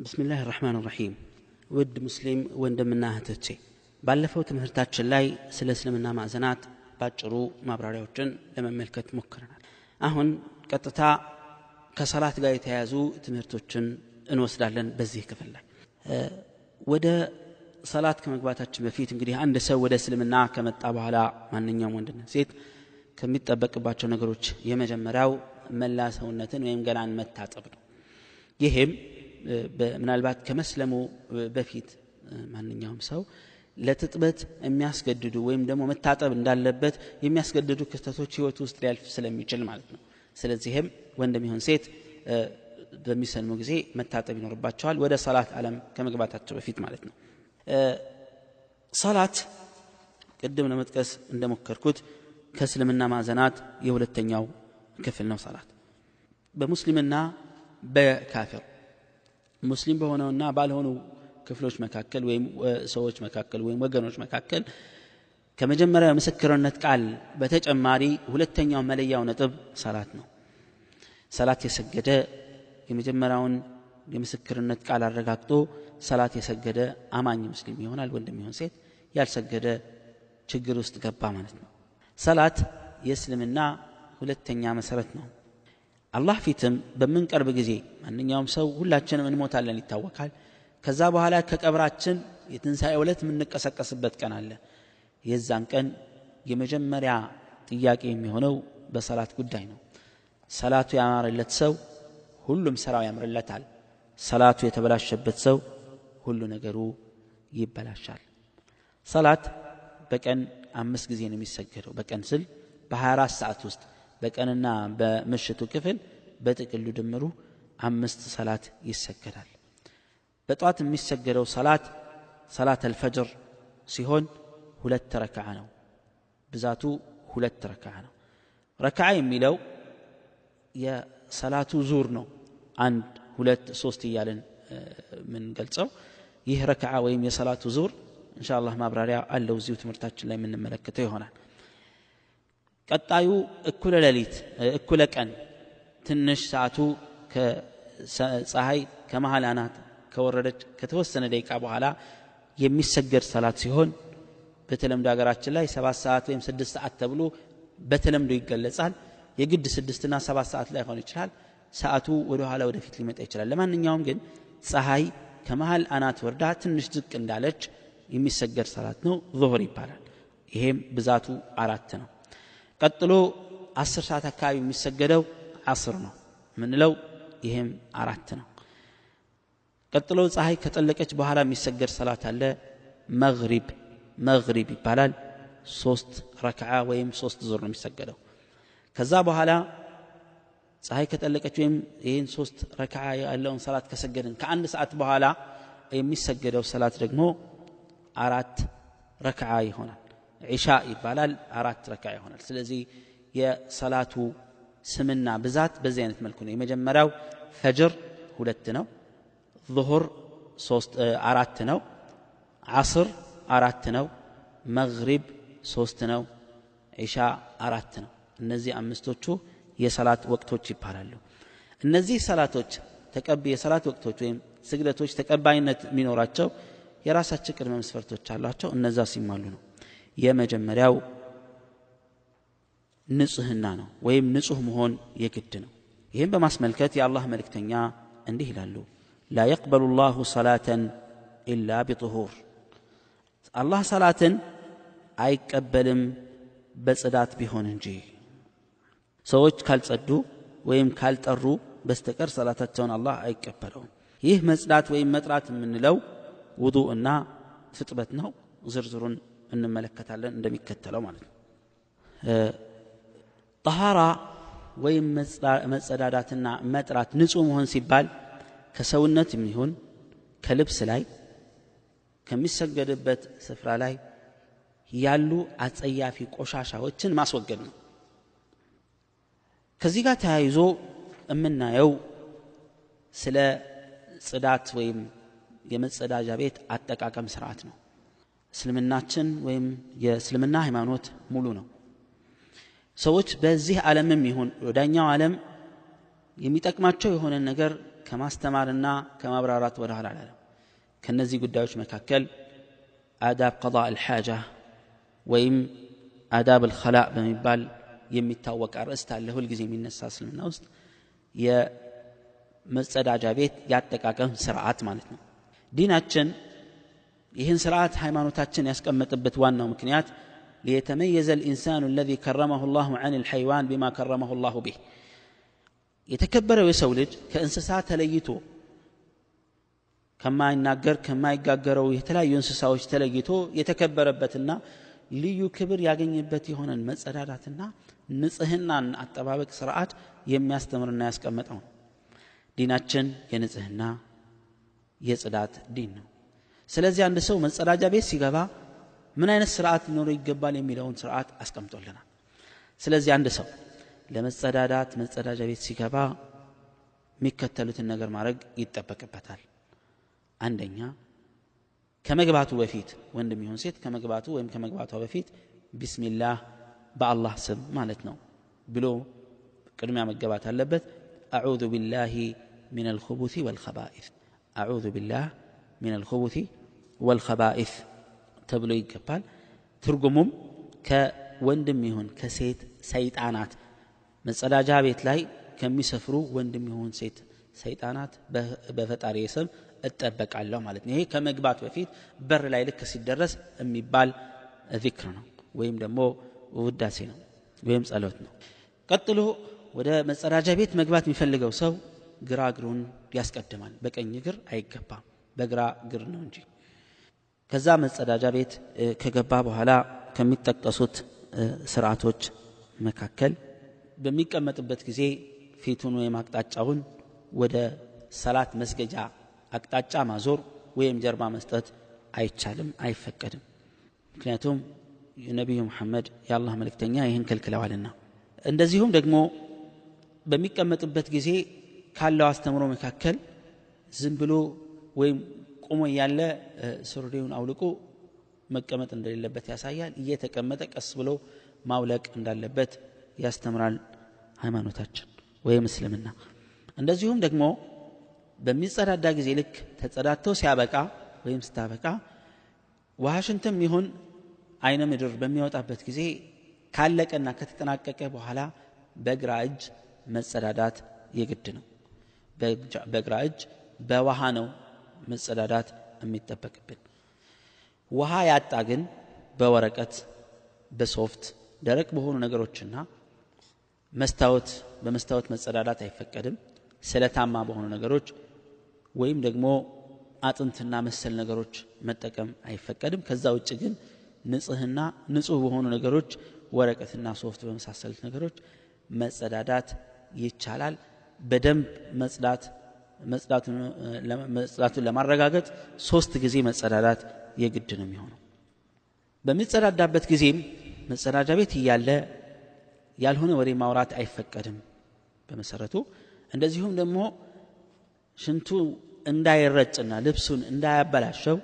ብስሚላህ ራሕማን ራሒም ውድ ሙስሊም ወንድምና እህቶቼ ባለፈው ትምህርታችን ላይ ስለ እስልምና ማዕዘናት ባጭሩ ማብራሪያዎችን ለመመልከት ሞክረናል። አሁን ቀጥታ ከሰላት ጋር የተያያዙ ትምህርቶችን እንወስዳለን በዚህ ክፍል ላይ። ወደ ሰላት ከመግባታችን በፊት እንግዲህ አንድ ሰው ወደ እስልምና ከመጣ በኋላ ማንኛውም ወንድና ሴት ከሚጠበቅባቸው ነገሮች የመጀመሪያው መላ ሰውነትን ወይም ገላን መታጠብ ነው። ይሄም ምናልባት ከመስለሙ በፊት ማንኛውም ሰው ለትጥበት የሚያስገድዱ ወይም ደግሞ መታጠብ እንዳለበት የሚያስገድዱ ክስተቶች ህይወት ውስጥ ሊያልፍ ስለሚችል ማለት ነው። ስለዚህም ወንድም ይሆን ሴት በሚሰልሙ ጊዜ መታጠብ ይኖርባቸዋል ወደ ሰላት አለም ከመግባታቸው በፊት ማለት ነው። ሰላት ቅድም ለመጥቀስ እንደሞከርኩት ከእስልምና ማዕዘናት የሁለተኛው ክፍል ነው ሰላት። በሙስሊምና በካፊር ሙስሊም በሆነውና ባልሆኑ ክፍሎች መካከል ወይም ሰዎች መካከል ወይም ወገኖች መካከል ከመጀመሪያው ምስክርነት ቃል በተጨማሪ ሁለተኛው መለያው ነጥብ ሰላት ነው። ሰላት የሰገደ የመጀመሪያውን የምስክርነት ቃል አረጋግጦ ሰላት የሰገደ አማኝ ሙስሊም ይሆናል ወንድም ይሆን ሴት። ያልሰገደ ችግር ውስጥ ገባ ማለት ነው። ሰላት የእስልምና ሁለተኛ መሰረት ነው አላህ ፊትም በምንቀርብ ጊዜ ማንኛውም ሰው ሁላችንም እንሞታለን ይታወቃል። ከዛ በኋላ ከቀብራችን የትንሣኤ ዕለት የምንቀሰቀስበት ቀን አለ። የዛን ቀን የመጀመሪያ ጥያቄ የሚሆነው በሰላት ጉዳይ ነው። ሰላቱ ያማረለት ሰው ሁሉም ስራው ያምርለታል። ሰላቱ የተበላሸበት ሰው ሁሉ ነገሩ ይበላሻል። ሰላት በቀን አምስት ጊዜ ነው የሚሰገደው። በቀን ስል በ24 ሰዓት ውስጥ በቀንና በምሽቱ ክፍል በጥቅሉ ድምሩ አምስት ሰላት ይሰገዳል። በጠዋት የሚሰገደው ሰላት ሰላት አልፈጅር ሲሆን ሁለት ረክዓ ነው። ብዛቱ ሁለት ረክዓ ነው። ረክዓ የሚለው የሰላቱ ዙር ነው። አንድ ሁለት ሶስት እያለን የምንገልጸው ይህ ረክዓ ወይም የሰላቱ ዙር እንሻ አላህ ማብራሪያ አለው እዚሁ ትምህርታችን ላይ የምንመለከተው ይሆናል ቀጣዩ እኩለ ሌሊት እኩለ ቀን ትንሽ ሰዓቱ ፀሐይ ከመሃል አናት ከወረደች ከተወሰነ ደቂቃ በኋላ የሚሰገድ ሰላት ሲሆን በተለምዶ ሀገራችን ላይ ሰባት ሰዓት ወይም ስድስት ሰዓት ተብሎ በተለምዶ ይገለጻል። የግድ ስድስትና ሰባት ሰዓት ላይ ሆን ይችላል። ሰዓቱ ወደ ኋላ ወደፊት ሊመጣ ይችላል። ለማንኛውም ግን ፀሐይ ከመሃል አናት ወርዳ ትንሽ ዝቅ እንዳለች የሚሰገድ ሰላት ነው። ዙሁር ይባላል። ይሄም ብዛቱ አራት ነው ቀጥሎ አስር ሰዓት አካባቢ የሚሰገደው አስር ነው። ምንለው? ይሄም አራት ነው። ቀጥሎ ፀሐይ ከጠለቀች በኋላ የሚሰገድ ሰላት አለ። መግሪብ መግሪብ ይባላል። ሶስት ረክዓ ወይም ሶስት ዙር ነው የሚሰገደው። ከዛ በኋላ ፀሐይ ከጠለቀች ወይም ይህን ሶስት ረክዓ ያለውን ሰላት ከሰገድን ከአንድ ሰዓት በኋላ የሚሰገደው ሰላት ደግሞ አራት ረክዓ ይሆናል ዒሻ ይባላል። አራት ረካ ይሆናል። ስለዚህ የሰላቱ ስምና ብዛት በዚህ አይነት መልኩ ነው። የመጀመሪያው ፈጅር ሁለት ነው። ظሁር አራት ነው። ዓስር አራት ነው። መግሪብ ሶስት ነው። ዒሻ አራት ነው። እነዚህ አምስቶቹ የሰላት ወቅቶች ይባላሉ። እነዚህ ሰላቶች የሰላት ወቅቶች ወይም ስግደቶች ተቀባይነት የሚኖራቸው የራሳቸው ቅድመ መስፈርቶች አሏቸው። እነዛ ሲሟሉ ነው የመጀመሪያው ንጽህና ነው ወይም ንጹህ መሆን የግድ ነው። ይህም በማስመልከት የአላህ መልእክተኛ እንዲህ ይላሉ። ላ የቅበሉ ላሁ ሰላተን ኢላ ቢጥሁር አላህ ሰላትን አይቀበልም በጽዳት ቢሆን እንጂ። ሰዎች ካልጸዱ ወይም ካልጠሩ በስተቀር ሰላታቸውን አላህ አይቀበለውም። ይህ መጽዳት ወይም መጥራት የምንለው ውዱእ እና ፍጥበት ነው። ዝርዝሩን እንመለከታለን እንደሚከተለው ማለት ነው። ጠሃራ ወይም መጸዳዳትና መጥራት ንጹህ መሆን ሲባል ከሰውነት የሚሆን ከልብስ ላይ ከሚሰገድበት ስፍራ ላይ ያሉ አጸያፊ ቆሻሻዎችን ማስወገድ ነው። ከዚህ ጋር ተያይዞ የምናየው ስለ ጽዳት ወይም የመጸዳጃ ቤት አጠቃቀም ስርዓት ነው እስልምናችን ወይም የእስልምና ሃይማኖት ሙሉ ነው። ሰዎች በዚህ ዓለምም ይሁን ወዳኛው ዓለም የሚጠቅማቸው የሆነ ነገር ከማስተማርና ከማብራራት ወደ ኋላ አላለም። ከነዚህ ጉዳዮች መካከል አዳብ ቀض አልሓጃ ወይም አዳብ አልኸላእ በሚባል የሚታወቅ አርእስት አለ። ሁልጊዜ የሚነሳ እስልምና ውስጥ የመጸዳጃ ቤት ያጠቃቀም ስርዓት ማለት ነው። ዲናችን ይህን ስርዓት ሃይማኖታችን ያስቀመጠበት ዋናው ምክንያት ሊየተመየዘ ልኢንሳኑ አለዚ ከረመሁ ላሁ አን ልሐይዋን ቢማ ከረመሁ ላሁ ቢህ የተከበረው የሰው ልጅ ከእንስሳ ተለይቶ ከማይናገር ከማይጋገረው የተለያዩ እንስሳዎች ተለይቶ የተከበረበትና ልዩ ክብር ያገኘበት የሆነን መጸዳዳትና ንጽህናን አጠባበቅ ስርዓት የሚያስተምርና ያስቀመጠው ነው ዲናችን የንጽህና የጽዳት ዲን ነው ስለዚህ አንድ ሰው መጸዳጃ ቤት ሲገባ ምን አይነት ስርዓት ሊኖረው ይገባል የሚለውን ስርዓት አስቀምጦልናል። ስለዚህ አንድ ሰው ለመጸዳዳት መጸዳጃ ቤት ሲገባ የሚከተሉትን ነገር ማድረግ ይጠበቅበታል። አንደኛ ከመግባቱ በፊት ወንድም ይሁን ሴት ከመግባቱ ወይም ከመግባቷ በፊት ቢስሚላህ በአላህ ስም ማለት ነው ብሎ ቅድሚያ መገባት አለበት። አዑዙ ቢላሂ ምን አልኹቡቲ ወልኸባኢት አዑዙ ቢላህ ምን አልኹቡቲ ወልኸባኢት ተብሎ ይገባል። ትርጉሙም ከወንድም ይሁን ከሴት ሰይጣናት። መጸዳጃ ቤት ላይ ከሚሰፍሩ ወንድም ይሁን ሴት ሰይጣናት በፈጣሪ ስም እጠበቃለሁ ማለት ነው። ይሄ ከመግባት በፊት በር ላይ ልክ ሲደረስ የሚባል ዚክር ነው ወይም ደግሞ ውዳሴ ነው ወይም ጸሎት ነው። ቀጥሎ ወደ መጸዳጃ ቤት መግባት የሚፈልገው ሰው ግራ እግሩን ያስቀድማል። በቀኝ እግር አይገባም። በግራ እግር ነው እንጂ ከዛ መጸዳጃ ቤት ከገባ በኋላ ከሚጠቀሱት ስርዓቶች መካከል በሚቀመጥበት ጊዜ ፊቱን ወይም አቅጣጫውን ወደ ሰላት መስገጃ አቅጣጫ ማዞር ወይም ጀርባ መስጠት አይቻልም አይፈቀድም። ምክንያቱም የነቢዩ መሐመድ የአላህ መልእክተኛ ይህን ከልክለዋልና። እንደዚሁም ደግሞ በሚቀመጥበት ጊዜ ካለው አስተምሮ መካከል ዝም ብሎ ወይም ቁሞ እያለ ሱሪውን አውልቆ መቀመጥ እንደሌለበት ያሳያል። እየተቀመጠ ቀስ ብሎ ማውለቅ እንዳለበት ያስተምራል ሃይማኖታችን ወይም እስልምና። እንደዚሁም ደግሞ በሚጸዳዳ ጊዜ ልክ ተጸዳድቶ ሲያበቃ ወይም ስታበቃ ዋሽንትም ይሁን አይነ ምድር በሚወጣበት ጊዜ ካለቀና ከተጠናቀቀ በኋላ በግራ እጅ መጸዳዳት የግድ ነው። በግራ እጅ በውሃ ነው መጸዳዳት የሚጠበቅብን። ውሃ ያጣ ግን በወረቀት በሶፍት ደረቅ በሆኑ ነገሮችና መስታወት በመስታወት መጸዳዳት አይፈቀድም። ስለታማ በሆኑ ነገሮች ወይም ደግሞ አጥንትና መሰል ነገሮች መጠቀም አይፈቀድም። ከዛ ውጭ ግን ንጽህና ንጹህ በሆኑ ነገሮች ወረቀትና ሶፍት በመሳሰሉት ነገሮች መጸዳዳት ይቻላል። በደንብ መጽዳት መጽዳቱን ለማረጋገጥ ሶስት ጊዜ መጸዳዳት የግድ ነው የሚሆነው። በሚጸዳዳበት ጊዜም መጸዳጃ ቤት እያለ ያልሆነ ወሬ ማውራት አይፈቀድም በመሰረቱ። እንደዚሁም ደግሞ ሽንቱ እንዳይረጭና ልብሱን እንዳያበላሸው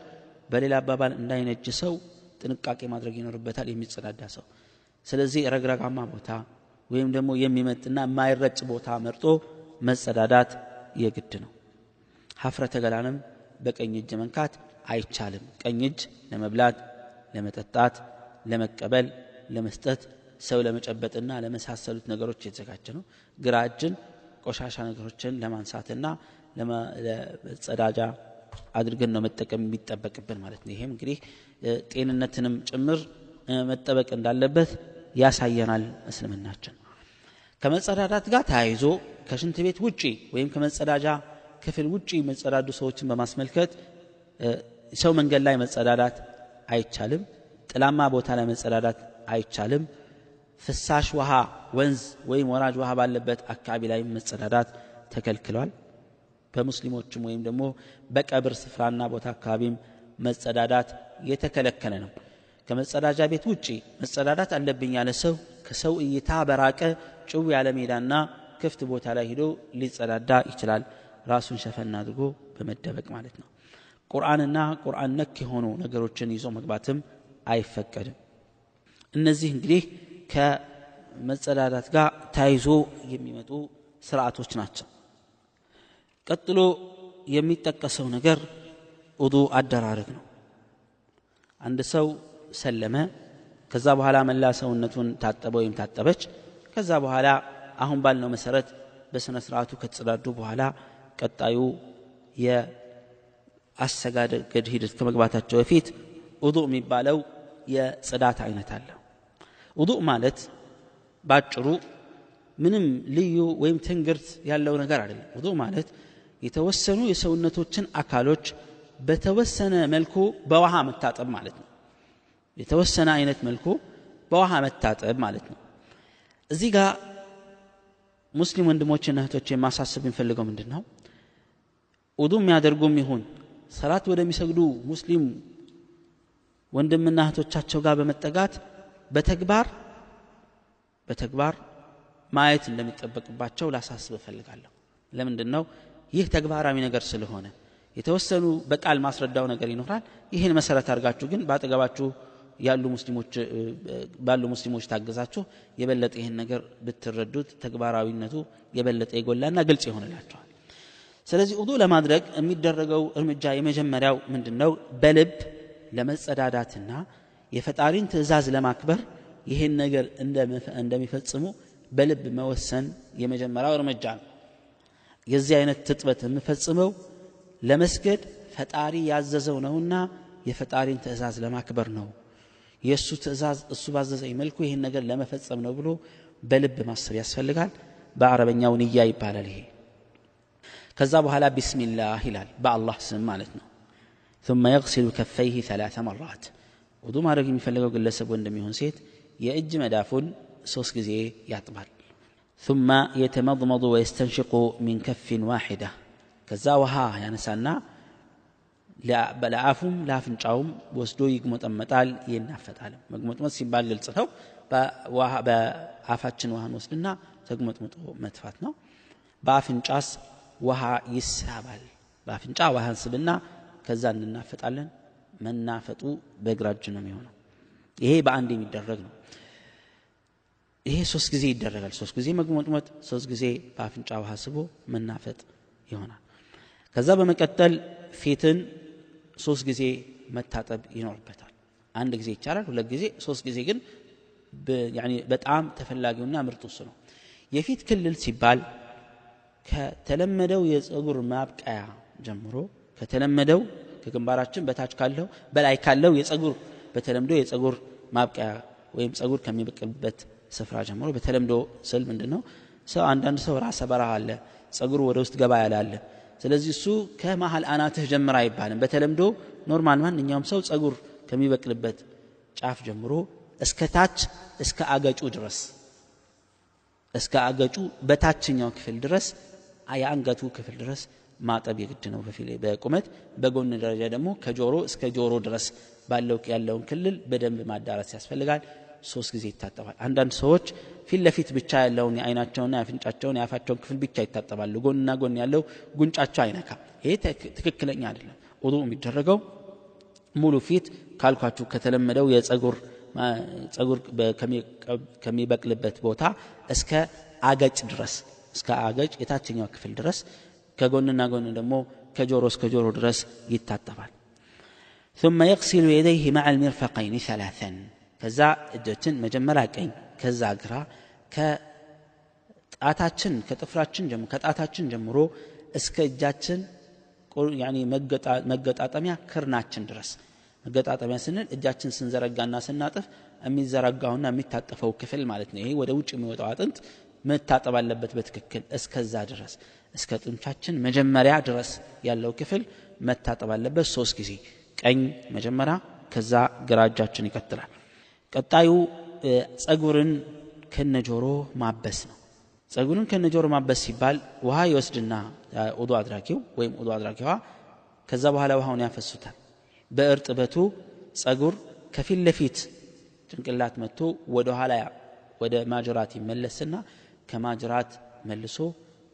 በሌላ አባባል እንዳይነጅሰው ጥንቃቄ ማድረግ ይኖርበታል የሚጸዳዳ ሰው። ስለዚህ ረግረጋማ ቦታ ወይም ደግሞ የሚመጥና የማይረጭ ቦታ መርጦ መጸዳዳት የግድ ነው። ሀፍረተ ገላንም በቀኝ እጅ መንካት አይቻልም። ቀኝ እጅ ለመብላት ለመጠጣት ለመቀበል ለመስጠት ሰው ለመጨበጥና ለመሳሰሉት ነገሮች የተዘጋጀ ነው። ግራ እጅን ቆሻሻ ነገሮችን ለማንሳትና ለመጸዳጃ አድርገን ነው መጠቀም የሚጠበቅብን ማለት ነው። ይሄም እንግዲህ ጤንነትንም ጭምር መጠበቅ እንዳለበት ያሳየናል እስልምናችን ከመጸዳዳት ጋር ተያይዞ ከሽንት ቤት ውጪ ወይም ከመጸዳጃ ክፍል ውጪ መጸዳዱ ሰዎችን በማስመልከት ሰው መንገድ ላይ መጸዳዳት አይቻልም ጥላማ ቦታ ላይ መጸዳዳት አይቻልም ፍሳሽ ውሃ ወንዝ ወይም ወራጅ ውሃ ባለበት አካባቢ ላይ መጸዳዳት ተከልክሏል። በሙስሊሞችም ወይም ደግሞ በቀብር ስፍራና ቦታ አካባቢም መጸዳዳት የተከለከለ ነው። ከመጸዳጃ ቤት ውጪ መጸዳዳት አለብኝ ያለ ሰው ከሰው እይታ በራቀ ጭው ያለ ሜዳና ክፍት ቦታ ላይ ሂዶ ሊጸዳዳ ይችላል። ራሱን ሸፈና አድርጎ በመደበቅ ማለት ነው። ቁርአንና ቁርአን ነክ የሆኑ ነገሮችን ይዞ መግባትም አይፈቀድም። እነዚህ እንግዲህ ከመጸዳዳት ጋር ተያይዞ የሚመጡ ስርዓቶች ናቸው። ቀጥሎ የሚጠቀሰው ነገር ውዱ አደራረግ ነው። አንድ ሰው ሰለመ ከዛ በኋላ መላ ሰውነቱን ታጠበ ወይም ታጠበች ከዛ በኋላ አሁን ባልነው መሰረት በስነ ስርዓቱ ከተጸዳዱ በኋላ ቀጣዩ የአሰጋገድ ሂደት ከመግባታቸው በፊት ውዱእ የሚባለው የጽዳት አይነት አለ። ውዱእ ማለት ባጭሩ ምንም ልዩ ወይም ትንግርት ያለው ነገር አይደለም። ውዱእ ማለት የተወሰኑ የሰውነቶችን አካሎች በተወሰነ መልኩ በውሃ መታጠብ ማለት ነው። የተወሰነ አይነት መልኩ በውሃ መታጠብ ማለት ነው እዚህ ጋር ሙስሊም ወንድሞችና እህቶች የማሳስብ የሚፈልገው ምንድን ነው ውዱ የሚያደርጉም ይሁን ሰላት ወደሚሰግዱ ሙስሊም ወንድምና እህቶቻቸው ጋር በመጠጋት በተግባር በተግባር ማየት እንደሚጠበቅባቸው ላሳስብ እፈልጋለሁ። ለምንድን ነው ይህ ተግባራዊ ነገር ስለሆነ። የተወሰኑ በቃል ማስረዳው ነገር ይኖራል። ይህን መሰረት አድርጋችሁ ግን በአጠገባችሁ ያሉ ሙስሊሞች ባሉ ሙስሊሞች ታገዛችሁ የበለጠ ይህን ነገር ብትረዱት ተግባራዊነቱ የበለጠ የጎላና ግልጽ ይሆንላቸዋል ስለዚህ ውዱ ለማድረግ የሚደረገው እርምጃ የመጀመሪያው ምንድን ነው በልብ ለመጸዳዳትና የፈጣሪን ትእዛዝ ለማክበር ይህን ነገር እንደሚፈጽሙ በልብ መወሰን የመጀመሪያው እርምጃ ነው። የዚህ አይነት ትጥበት የምፈጽመው ለመስገድ ፈጣሪ ያዘዘው ነውና የፈጣሪን ትእዛዝ ለማክበር ነው የእሱ ትእዛዝ እሱ ባዘዘኝ መልኩ ይህን ነገር ለመፈጸም ነው ብሎ በልብ ማሰብ ያስፈልጋል በአረበኛው ንያ ይባላል ይሄ ከዛ በኋላ ቢስሚላህ ይላል በአላህ ስም ማለት ነው ثم يغسل كفيه ثلاث مرات ውዱ ማድረግ የሚፈልገው ግለሰብ ወንድሚሆን ሴት የእጅ መዳፉን ሶስት ጊዜ ያጥባል ثم يتمضمض ويستنشق من كف واحدة ከዛ ውሃ ያነሳና ለአፉም ለአፍንጫውም ወስዶ ይግሞጠመጣል ይናፈጣል። መግሞጥመጥ ሲባል ግልጽ ነው በአፋችን ውሃን ወስድና ተግሞጥምጦ መትፋት ነው። በአፍንጫስ ውሃ ይሳባል። በአፍንጫ ውሃን ስብና ከዛ እንናፈጣለን። መናፈጡ በግራ እጅ ነው የሚሆነው። ይሄ በአንድ የሚደረግ ነው። ይሄ ሶስት ጊዜ ይደረጋል። ሶስት ጊዜ መግሞጥመጥ ሶስት ጊዜ በአፍንጫ ውሃ ስቦ መናፈጥ ይሆናል። ከዛ በመቀጠል ፊትን ሶስት ጊዜ መታጠብ ይኖርበታል። አንድ ጊዜ ይቻላል ሁለት ጊዜ ሶስት ጊዜ ግን በጣም ተፈላጊውና ምርጡ እሱ ነው። የፊት ክልል ሲባል ከተለመደው የፀጉር ማብቀያ ጀምሮ ከተለመደው ከግንባራችን በታች ካለው በላይ ካለው የፀጉር በተለምዶ የፀጉር ማብቀያ ወይም ፀጉር ከሚበቅልበት ስፍራ ጀምሮ በተለምዶ ስል ምንድን ነው ሰው አንዳንድ ሰው ራሰ በረሃ አለ ፀጉሩ ወደ ውስጥ ገባ ያለ አለ ስለዚህ እሱ ከመሀል አናትህ ጀምር አይባልም። በተለምዶ normal ማንኛውም ሰው ፀጉር ከሚበቅልበት ጫፍ ጀምሮ እስከ ታች እስከ አገጩ ድረስ እስከ አገጩ በታችኛው ክፍል ድረስ የአንገቱ ክፍል ድረስ ማጠብ የግድ ነው። በቁመት በጎን ደረጃ ደግሞ ከጆሮ እስከ ጆሮ ድረስ ባለው ያለውን ክልል በደንብ ማዳረስ ያስፈልጋል ሶስት ጊዜ ይታጠባል አንዳንድ ሰዎች ፊት ለፊት ብቻ ያለውን የአይናቸውና የአፍንጫቸውን የአፋቸውን ክፍል ብቻ ይታጠባሉ ጎንና ጎን ያለው ጉንጫቸው አይነካ ይሄ ትክክለኛ አይደለም ውዱ የሚደረገው ሙሉ ፊት ካልኳችሁ ከተለመደው የጸጉር ጸጉር ከሚበቅልበት ቦታ እስከ አገጭ ድረስ እስከ አገጭ የታችኛው ክፍል ድረስ ከጎንና ጎን ደግሞ ከጆሮ እስከ ጆሮ ድረስ ይታጠባል ثم يغسل يديه مع المرفقين ثلاثا ከዛ እጆችን መጀመሪያ ቀኝ ከዛ ግራ ከጣታችን ከጥፍራችን ጀምሮ ከጣታችን ጀምሮ እስከ እጃችን መገጣጠሚያ ክርናችን ድረስ። መገጣጠሚያ ስንል እጃችን ስንዘረጋና ስናጥፍ የሚዘረጋውና የሚታጠፈው ክፍል ማለት ነው። ይሄ ወደ ውጭ የሚወጣው አጥንት መታጠብ አለበት በትክክል እስከዛ ድረስ። እስከ ጡንቻችን መጀመሪያ ድረስ ያለው ክፍል መታጠብ አለበት ሶስት ጊዜ። ቀኝ መጀመሪያ ከዛ ግራ እጃችን ይቀጥላል ቀጣዩ ጸጉርን ከነጆሮ ማበስ ነው። ጸጉርን ከነጆሮ ማበስ ሲባል ውሃ ይወስድና ውዱ አድራጊው ወይም ውዱ አድራጊዋ ከዛ በኋላ ውሃውን ያፈሱታል። በእርጥበቱ ጸጉር ከፊት ለፊት ጭንቅላት መጥቶ ወደ ኋላ ወደ ማጅራት ይመለስና ከማጅራት መልሶ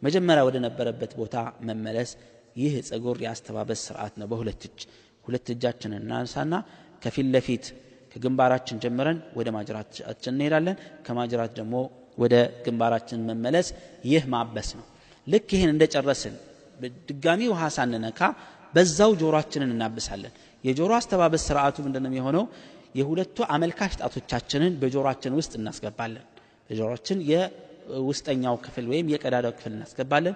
መጀመሪያ ወደ ነበረበት ቦታ መመለስ። ይህ ጸጉር የአስተባበስ ስርዓት ነው በሁለት እጅ። ሁለት እጃችንን እናነሳና ከፊት ለፊት ከግንባራችን ጀምረን ወደ ማጅራታችን እንሄዳለን። ከማጅራት ደግሞ ወደ ግንባራችን መመለስ ይህ ማበስ ነው። ልክ ይህን እንደጨረስን ድጋሚ ውሃ ሳንነካ በዛው ጆሮአችንን እናብሳለን። የጆሮ አስተባበስ ስርዓቱ ምንድነው የሚሆነው? የሁለቱ አመልካች ጣቶቻችንን በጆሮአችን ውስጥ እናስገባለን። በጆሮአችን የውስጠኛው ክፍል ወይም የቀዳዳው ክፍል እናስገባለን።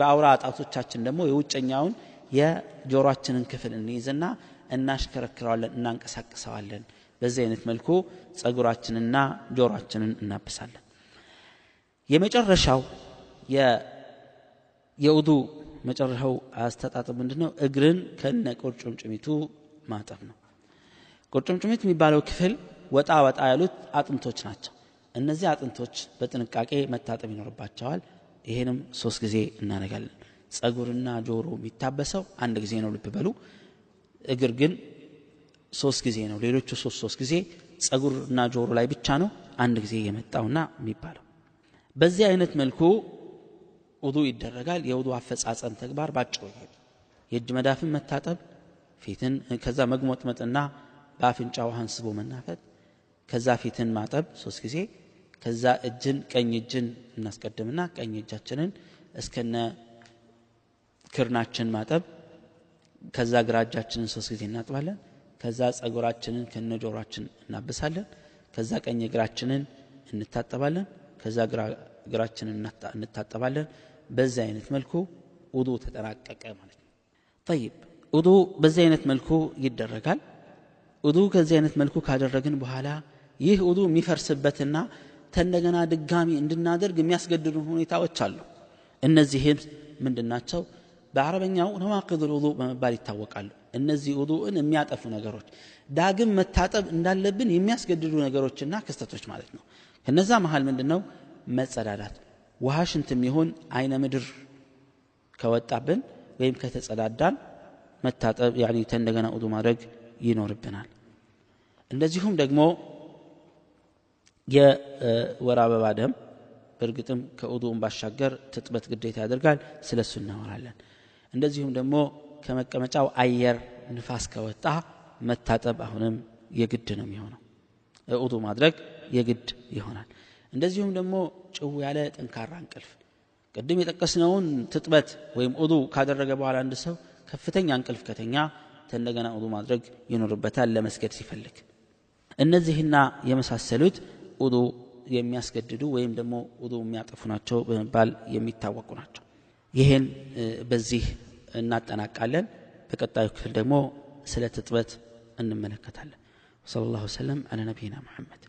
በአውራ ጣቶቻችን ደግሞ የውጨኛውን የጆሮአችንን ክፍል እንይዝና እናሽከረክረዋለን እናንቀሳቅሰዋለን። በዚህ አይነት መልኩ ጸጉራችንና ጆሮአችንን እናብሳለን። የመጨረሻው የውዱ መጨረሻው አስተጣጥብ ምንድን ነው እግርን ከነ ቁርጭምጭሚቱ ማጠብ ነው። ቁርጭምጭሚት የሚባለው ክፍል ወጣ ወጣ ያሉት አጥንቶች ናቸው። እነዚህ አጥንቶች በጥንቃቄ መታጠብ ይኖርባቸዋል። ይሄንም ሶስት ጊዜ እናደርጋለን። ጸጉርና ጆሮ የሚታበሰው አንድ ጊዜ ነው። ልብ በሉ እግር ግን ሶስት ጊዜ ነው። ሌሎቹ ሶስት ሶስት ጊዜ ጸጉርና ጆሮ ላይ ብቻ ነው አንድ ጊዜ የመጣውና የሚባለው። በዚህ አይነት መልኩ ውዱ ይደረጋል። የውዱ አፈጻጸም ተግባር ባጭሩ ይሄ የእጅ መዳፍን መታጠብ ፊትን ከዛ መግሞጥመጥና በአፍንጫ ውሃን ስቦ መናፈጥ ከዛ ፊትን ማጠብ ሶስት ጊዜ ከዛ እጅን ቀኝ እጅን እናስቀድምና ቀኝ እጃችንን እስከነ ክርናችን ማጠብ ከዛ ግራ እጃችንን ሶስት ጊዜ እናጥባለን። ከዛ ጸጉራችንን ከነ ጆሮአችን እናብሳለን። ከዛ ቀኝ እግራችንን እንታጠባለን። ከዛ እግራችንን እንታጠባለን። በዚህ አይነት መልኩ ውዱ ተጠናቀቀ ማለት ነው። ጠይብ ውዱ በዚህ አይነት መልኩ ይደረጋል። ውዱ ከዚህ አይነት መልኩ ካደረግን በኋላ ይህ ውዱ የሚፈርስበትና ተንደገና ድጋሚ እንድናደርግ የሚያስገድዱ ሁኔታዎች አሉ። እነዚህም ምንድናቸው በአረበኛው ነዋቅድ ውዱ በመባል ይታወቃሉ። እነዚህ ውዱእን የሚያጠፉ ነገሮች ዳግም መታጠብ እንዳለብን የሚያስገድዱ ነገሮችና ክስተቶች ማለት ነው። ከነዛ መሃል ምንድን ነው መጸዳዳት። ውሃ ሽንት የሚሆን አይነ ምድር ከወጣብን ወይም ከተጸዳዳን መታጠብ እንደገና ውዱ ማድረግ ይኖርብናል። እንደዚሁም ደግሞ የወር አበባ ደም በእርግጥም ከውዱን ባሻገር ትጥበት ግዴታ ያደርጋል። ስለ እሱ እናወራለን እንደዚሁም ደግሞ ከመቀመጫው አየር ንፋስ ከወጣ መታጠብ አሁንም የግድ ነው የሚሆነው። ውዱ ማድረግ የግድ ይሆናል። እንደዚሁም ደግሞ ጭው ያለ ጠንካራ እንቅልፍ። ቅድም የጠቀስነውን ትጥበት ወይም ውዱ ካደረገ በኋላ አንድ ሰው ከፍተኛ እንቅልፍ ከተኛ እንደገና ውዱ ማድረግ ይኖርበታል ለመስገድ ሲፈልግ። እነዚህና የመሳሰሉት ውዱ የሚያስገድዱ ወይም ደግሞ ውዱ የሚያጠፉ ናቸው በመባል የሚታወቁ ናቸው ይህን በዚህ እናጠናቃለን። በቀጣዩ ክፍል ደግሞ ስለ ትጥበት እንመለከታለን። ወሰለላሁ ወሰለም አለ ነቢይና ሙሐመድ